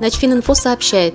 Начфининфо сообщает.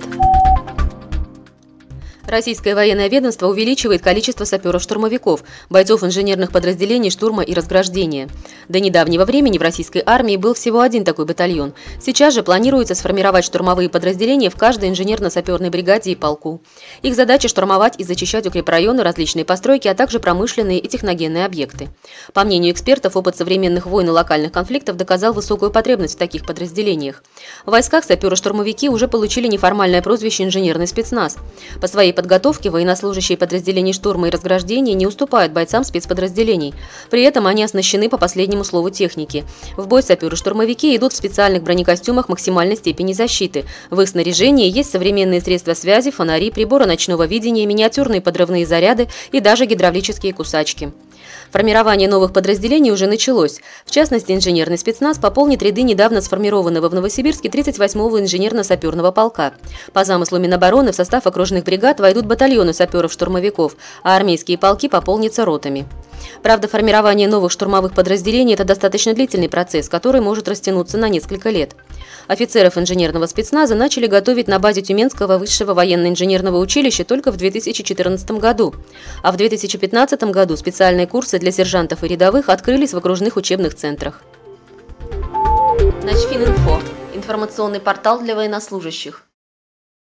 Российское военное ведомство увеличивает количество саперов-штурмовиков, бойцов инженерных подразделений штурма и разграждения. До недавнего времени в российской армии был всего один такой батальон. Сейчас же планируется сформировать штурмовые подразделения в каждой инженерно-саперной бригаде и полку. Их задача – штурмовать и зачищать укрепрайоны, различные постройки, а также промышленные и техногенные объекты. По мнению экспертов, опыт современных войн и локальных конфликтов доказал высокую потребность в таких подразделениях. В войсках саперы-штурмовики уже получили неформальное прозвище «инженерный спецназ». По своей подготовки военнослужащие подразделений штурма и разграждения не уступают бойцам спецподразделений. При этом они оснащены по последнему слову техники. В бой саперы-штурмовики идут в специальных бронекостюмах максимальной степени защиты. В их снаряжении есть современные средства связи, фонари, приборы ночного видения, миниатюрные подрывные заряды и даже гидравлические кусачки. Формирование новых подразделений уже началось. В частности, инженерный спецназ пополнит ряды недавно сформированного в Новосибирске 38-го инженерно-саперного полка. По замыслу Минобороны в состав окружных бригад войдут батальоны саперов-штурмовиков, а армейские полки пополнятся ротами. Правда, формирование новых штурмовых подразделений – это достаточно длительный процесс, который может растянуться на несколько лет. Офицеров инженерного спецназа начали готовить на базе Тюменского высшего военно-инженерного училища только в 2014 году, а в 2015 году специальные курсы для сержантов и рядовых открылись в окружных учебных центрах. Начфининфо – информационный портал для военнослужащих.